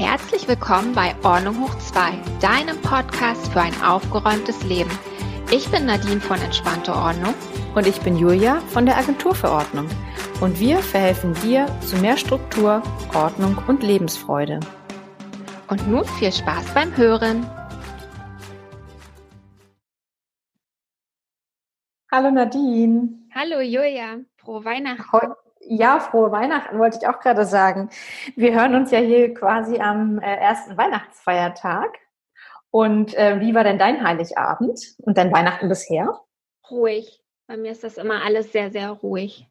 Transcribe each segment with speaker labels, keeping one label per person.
Speaker 1: Herzlich willkommen bei Ordnung hoch 2, deinem Podcast für ein aufgeräumtes Leben. Ich bin Nadine von Entspannte Ordnung.
Speaker 2: Und ich bin Julia von der Agentur für Ordnung. Und wir verhelfen dir zu mehr Struktur, Ordnung und Lebensfreude.
Speaker 1: Und nun viel Spaß beim Hören.
Speaker 2: Hallo Nadine.
Speaker 1: Hallo Julia, frohe Weihnachten.
Speaker 2: Ja, frohe Weihnachten wollte ich auch gerade sagen. Wir hören uns ja hier quasi am äh, ersten Weihnachtsfeiertag. Und äh, wie war denn dein Heiligabend und dein Weihnachten bisher?
Speaker 1: Ruhig. Bei mir ist das immer alles sehr, sehr ruhig.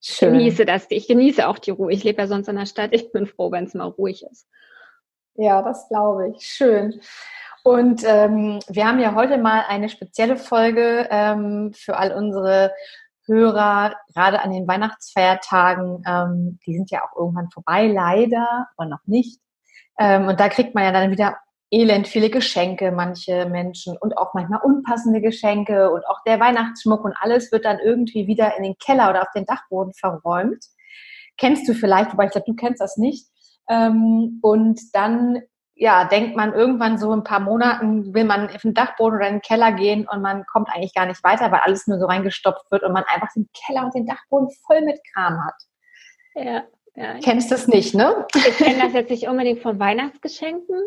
Speaker 1: Schön. Ich genieße das. Ich genieße auch die Ruhe. Ich lebe ja sonst in der Stadt. Ich bin froh, wenn es mal ruhig ist.
Speaker 2: Ja, das glaube ich. Schön. Und ähm, wir haben ja heute mal eine spezielle Folge ähm, für all unsere Hörer, gerade an den Weihnachtsfeiertagen. Ähm, die sind ja auch irgendwann vorbei, leider, aber noch nicht. Ähm, und da kriegt man ja dann wieder elend viele Geschenke, manche Menschen und auch manchmal unpassende Geschenke und auch der Weihnachtsschmuck und alles wird dann irgendwie wieder in den Keller oder auf den Dachboden verräumt. Kennst du vielleicht, wobei ich glaube, du kennst das nicht. Ähm, und dann ja, denkt man irgendwann so ein paar Monaten, will man auf den Dachboden oder in den Keller gehen und man kommt eigentlich gar nicht weiter, weil alles nur so reingestopft wird und man einfach den Keller und den Dachboden voll mit Kram hat.
Speaker 1: Ja, ja.
Speaker 2: Kennst du das nicht, ne?
Speaker 1: Ich kenne das jetzt nicht unbedingt von Weihnachtsgeschenken,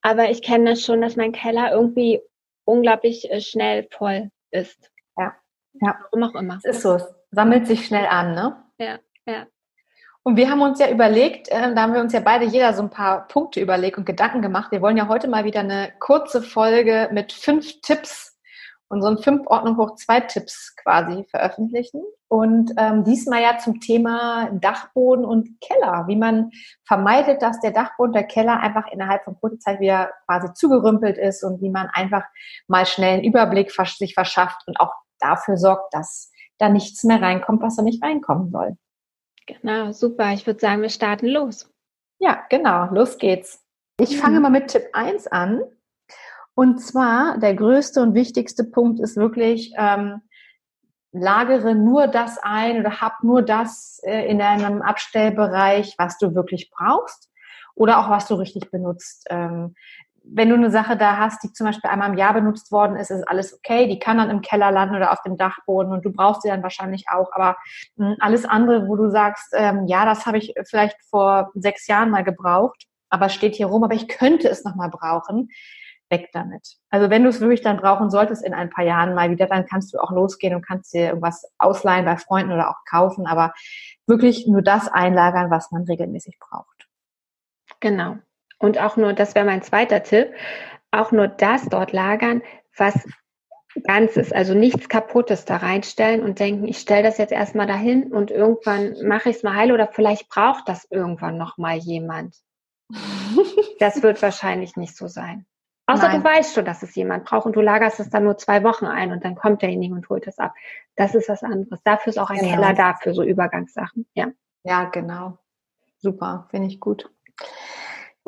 Speaker 1: aber ich kenne das schon, dass mein Keller irgendwie unglaublich äh, schnell voll ist.
Speaker 2: Ja, ja.
Speaker 1: Warum auch immer.
Speaker 2: Es ist so, es sammelt sich schnell an, ne?
Speaker 1: Ja, ja.
Speaker 2: Und wir haben uns ja überlegt, äh, da haben wir uns ja beide jeder so ein paar Punkte überlegt und Gedanken gemacht. Wir wollen ja heute mal wieder eine kurze Folge mit fünf Tipps, unseren fünf Ordnung hoch zwei Tipps quasi veröffentlichen. Und ähm, diesmal ja zum Thema Dachboden und Keller, wie man vermeidet, dass der Dachboden, der Keller einfach innerhalb von kurzer Zeit wieder quasi zugerümpelt ist und wie man einfach mal schnell einen Überblick sich verschafft und auch dafür sorgt, dass da nichts mehr reinkommt, was da nicht reinkommen soll.
Speaker 1: Genau, super. Ich würde sagen, wir starten los.
Speaker 2: Ja, genau, los geht's. Ich mhm. fange mal mit Tipp 1 an. Und zwar, der größte und wichtigste Punkt ist wirklich, ähm, lagere nur das ein oder hab nur das äh, in einem Abstellbereich, was du wirklich brauchst oder auch was du richtig benutzt. Ähm, wenn du eine Sache da hast, die zum Beispiel einmal im Jahr benutzt worden ist, ist alles okay. Die kann dann im Keller landen oder auf dem Dachboden und du brauchst sie dann wahrscheinlich auch. Aber hm, alles andere, wo du sagst, ähm, ja, das habe ich vielleicht vor sechs Jahren mal gebraucht, aber steht hier rum, aber ich könnte es nochmal brauchen, weg damit. Also wenn du es wirklich dann brauchen solltest in ein paar Jahren mal wieder, dann kannst du auch losgehen und kannst dir irgendwas ausleihen bei Freunden oder auch kaufen, aber wirklich nur das einlagern, was man regelmäßig braucht.
Speaker 1: Genau. Und auch nur, das wäre mein zweiter Tipp, auch nur das dort lagern, was Ganzes, also nichts Kaputtes da reinstellen und denken, ich stelle das jetzt erstmal dahin und irgendwann mache ich es mal heil oder vielleicht braucht das irgendwann nochmal jemand. das wird wahrscheinlich nicht so sein. Außer Nein. du weißt schon, dass es jemand braucht und du lagerst es dann nur zwei Wochen ein und dann kommt derjenige und holt es ab. Das ist was anderes. Dafür ist auch ein genau. Keller da für so Übergangssachen. Ja.
Speaker 2: Ja, genau. Super, finde ich gut.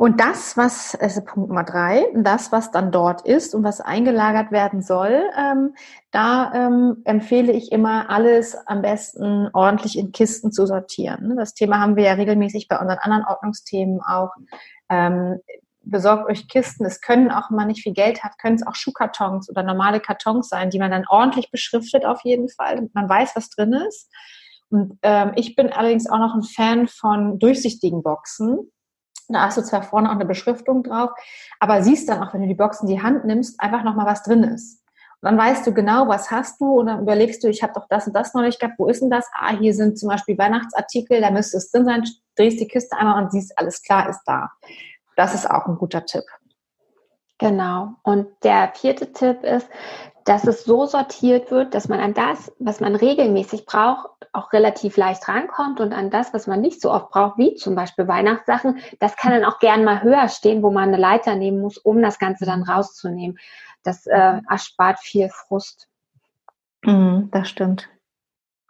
Speaker 2: Und das, was, also Punkt Nummer drei, das, was dann dort ist und was eingelagert werden soll, ähm, da ähm, empfehle ich immer, alles am besten ordentlich in Kisten zu sortieren. Das Thema haben wir ja regelmäßig bei unseren anderen Ordnungsthemen auch. Ähm, besorgt euch Kisten. Es können auch, wenn man nicht viel Geld hat, können es auch Schuhkartons oder normale Kartons sein, die man dann ordentlich beschriftet auf jeden Fall, man weiß, was drin ist. Und ähm, ich bin allerdings auch noch ein Fan von durchsichtigen Boxen hast du zwar vorne auch eine Beschriftung drauf, aber siehst dann auch, wenn du die Box in die Hand nimmst, einfach nochmal, was drin ist. Und dann weißt du genau, was hast du und dann überlegst du, ich habe doch das und das noch nicht gehabt, wo ist denn das? Ah, hier sind zum Beispiel Weihnachtsartikel, da müsste es drin sein, drehst die Kiste einmal und siehst, alles klar ist da. Das ist auch ein guter Tipp.
Speaker 1: Genau. Und der vierte Tipp ist, dass es so sortiert wird, dass man an das, was man regelmäßig braucht, auch relativ leicht rankommt und an das, was man nicht so oft braucht, wie zum Beispiel Weihnachtssachen, das kann dann auch gern mal höher stehen, wo man eine Leiter nehmen muss, um das Ganze dann rauszunehmen. Das äh, erspart viel Frust.
Speaker 2: Mhm, das stimmt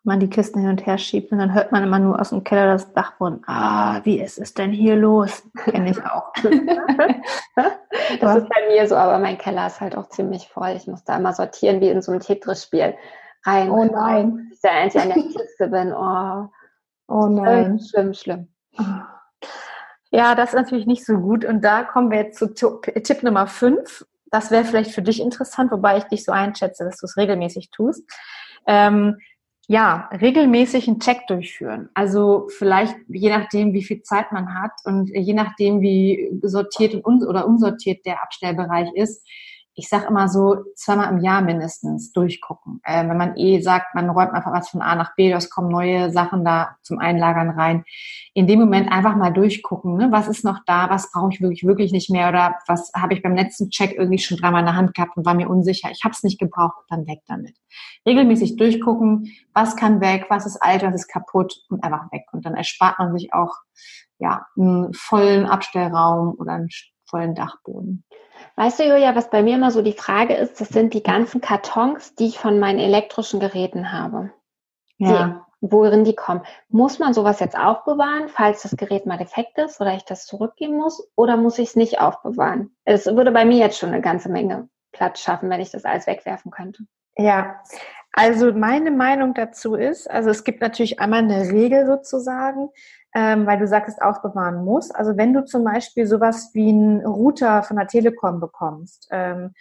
Speaker 2: man die Kisten hin und her schiebt und dann hört man immer nur aus dem Keller das Dachboden. Ah, wie ist es denn hier los? Kenne ich auch.
Speaker 1: das ist bei mir so, aber mein Keller ist halt auch ziemlich voll. Ich muss da immer sortieren wie in so einem Tetris-Spiel. Rein.
Speaker 2: Oh nein.
Speaker 1: Bis ich da endlich an der Kiste bin. Oh,
Speaker 2: oh nein.
Speaker 1: Schlimm, schlimm.
Speaker 2: Ja, das ist natürlich nicht so gut. Und da kommen wir jetzt zu Tipp Nummer 5. Das wäre vielleicht für dich interessant, wobei ich dich so einschätze, dass du es regelmäßig tust. Ähm, ja, regelmäßig einen Check durchführen. Also vielleicht je nachdem, wie viel Zeit man hat und je nachdem, wie sortiert und un oder unsortiert der Abstellbereich ist, ich sage immer so zweimal im Jahr mindestens durchgucken. Äh, wenn man eh sagt, man räumt einfach was von A nach B, das kommen neue Sachen da zum Einlagern rein. In dem Moment einfach mal durchgucken, ne? was ist noch da, was brauche ich wirklich, wirklich nicht mehr oder was habe ich beim letzten Check irgendwie schon dreimal in der Hand gehabt und war mir unsicher, ich habe es nicht gebraucht, dann weg damit. Regelmäßig durchgucken, was kann weg, was ist alt, was ist kaputt und einfach weg. Und dann erspart man sich auch ja, einen vollen Abstellraum oder einen vollen Dachboden.
Speaker 1: Weißt du, Julia, was bei mir immer so die Frage ist, das sind die ganzen Kartons, die ich von meinen elektrischen Geräten habe. Ja. Die, worin die kommen. Muss man sowas jetzt aufbewahren, falls das Gerät mal defekt ist oder ich das zurückgeben muss? Oder muss ich es nicht aufbewahren? Es würde bei mir jetzt schon eine ganze Menge Platz schaffen, wenn ich das alles wegwerfen könnte.
Speaker 2: Ja, also meine Meinung dazu ist, also es gibt natürlich einmal eine Regel sozusagen, ähm, weil du sagst, aufbewahren muss. Also wenn du zum Beispiel sowas wie einen Router von der Telekom bekommst, ähm,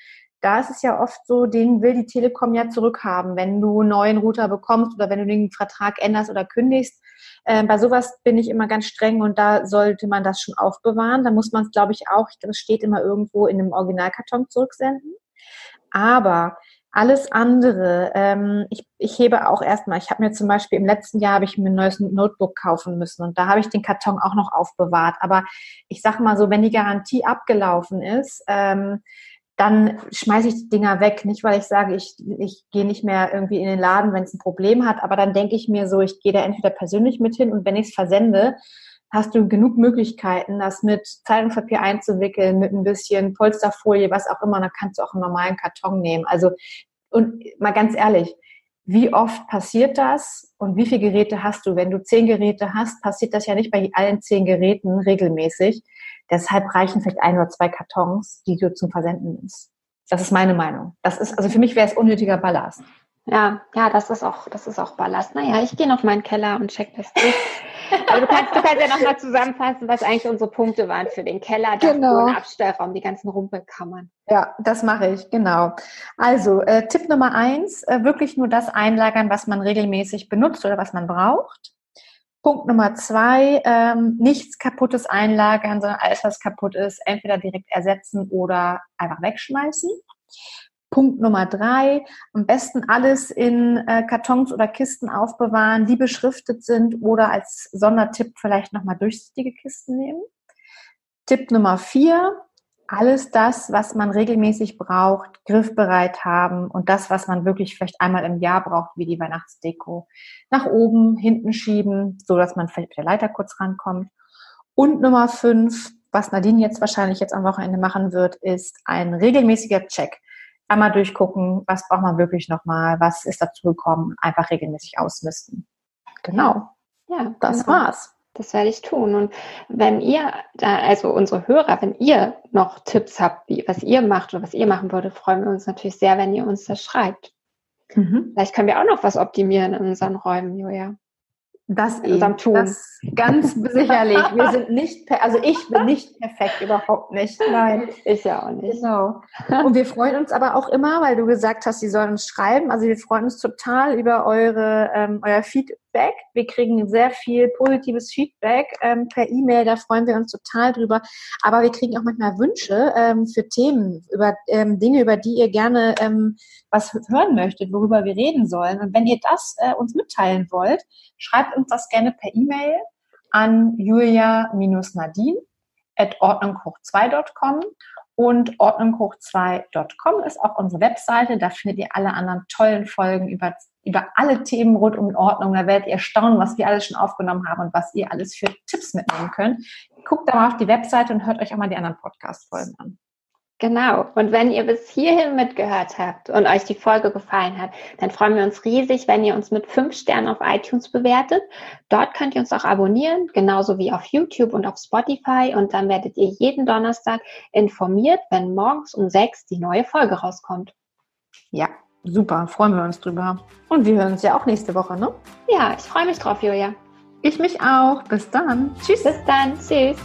Speaker 2: da ist es ja oft so, den will die Telekom ja zurückhaben, wenn du einen neuen Router bekommst oder wenn du den Vertrag änderst oder kündigst. Ähm, bei sowas bin ich immer ganz streng und da sollte man das schon aufbewahren. Da muss man es, glaube ich, auch, das steht immer irgendwo in einem Originalkarton zurücksenden. Aber alles andere, ähm, ich, ich hebe auch erstmal, ich habe mir zum Beispiel im letzten Jahr habe ich mir ein neues Notebook kaufen müssen und da habe ich den Karton auch noch aufbewahrt. Aber ich sag mal so, wenn die Garantie abgelaufen ist, ähm, dann schmeiße ich die Dinger weg. Nicht, weil ich sage, ich, ich gehe nicht mehr irgendwie in den Laden, wenn es ein Problem hat, aber dann denke ich mir so, ich gehe da entweder persönlich mit hin und wenn ich es versende, hast du genug Möglichkeiten, das mit Zeitungspapier einzuwickeln, mit ein bisschen Polsterfolie, was auch immer. Dann kannst du auch einen normalen Karton nehmen. Also, und mal ganz ehrlich, wie oft passiert das und wie viele Geräte hast du? Wenn du zehn Geräte hast, passiert das ja nicht bei allen zehn Geräten regelmäßig. Deshalb reichen vielleicht ein oder zwei Kartons, die du zum Versenden nimmst. Das ist meine Meinung. Das ist, also für mich wäre es unnötiger Ballast.
Speaker 1: Ja, ja, das ist auch, das ist auch Ballast. Naja, ich gehe noch mal in den Keller und check das durch. Aber du kannst, du kannst ja noch mal zusammenfassen, was eigentlich unsere Punkte waren für den Keller, genau. den Abstellraum, die ganzen Rumpelkammern.
Speaker 2: Ja, das mache ich, genau. Also, äh, Tipp Nummer eins, äh, wirklich nur das einlagern, was man regelmäßig benutzt oder was man braucht. Punkt Nummer zwei, ähm, nichts kaputtes einlagern, sondern alles, was kaputt ist, entweder direkt ersetzen oder einfach wegschmeißen. Punkt Nummer drei, am besten alles in äh, Kartons oder Kisten aufbewahren, die beschriftet sind oder als Sondertipp vielleicht nochmal durchsichtige Kisten nehmen. Tipp Nummer vier, alles das, was man regelmäßig braucht, griffbereit haben und das, was man wirklich vielleicht einmal im Jahr braucht, wie die Weihnachtsdeko, nach oben, hinten schieben, so dass man vielleicht mit der Leiter kurz rankommt. Und Nummer fünf, was Nadine jetzt wahrscheinlich jetzt am Wochenende machen wird, ist ein regelmäßiger Check einmal durchgucken, was braucht man wirklich nochmal, was ist dazu gekommen, einfach regelmäßig ausmisten. Genau. Ja, das genau. war's.
Speaker 1: Das werde ich tun. Und wenn ihr, also unsere Hörer, wenn ihr noch Tipps habt, wie, was ihr macht oder was ihr machen würdet, freuen wir uns natürlich sehr, wenn ihr uns das schreibt. Mhm. Vielleicht können wir auch noch was optimieren in unseren Räumen, Julia.
Speaker 2: Das in unserem Tun. Das ganz sicherlich. Wir sind nicht, also ich bin nicht perfekt, überhaupt nicht. Nein.
Speaker 1: Ich ja auch nicht.
Speaker 2: Genau. Und wir freuen uns aber auch immer, weil du gesagt hast, sie sollen uns schreiben. Also wir freuen uns total über eure, ähm, euer Feedback Feedback. Wir kriegen sehr viel positives Feedback ähm, per E-Mail, da freuen wir uns total drüber. Aber wir kriegen auch manchmal Wünsche ähm, für Themen, über ähm, Dinge, über die ihr gerne ähm, was hören möchtet, worüber wir reden sollen. Und wenn ihr das äh, uns mitteilen wollt, schreibt uns das gerne per E-Mail an julia-nadine at ordnunghoch2.com und ordnunghoch2.com ist auch unsere Webseite. Da findet ihr alle anderen tollen Folgen über über alle Themen rund um Ordnung. Da werdet ihr staunen, was wir alles schon aufgenommen haben und was ihr alles für Tipps mitnehmen könnt. Guckt da mal auf die Webseite und hört euch auch mal die anderen Podcast-Folgen an.
Speaker 1: Genau. Und wenn ihr bis hierhin mitgehört habt und euch die Folge gefallen hat, dann freuen wir uns riesig, wenn ihr uns mit fünf Sternen auf iTunes bewertet. Dort könnt ihr uns auch abonnieren, genauso wie auf YouTube und auf Spotify. Und dann werdet ihr jeden Donnerstag informiert, wenn morgens um sechs die neue Folge rauskommt.
Speaker 2: Ja, Super, freuen wir uns drüber. Und wir hören uns ja auch nächste Woche, ne?
Speaker 1: Ja, ich freue mich drauf, Julia.
Speaker 2: Ich mich auch. Bis dann.
Speaker 1: Tschüss. Bis dann. Tschüss.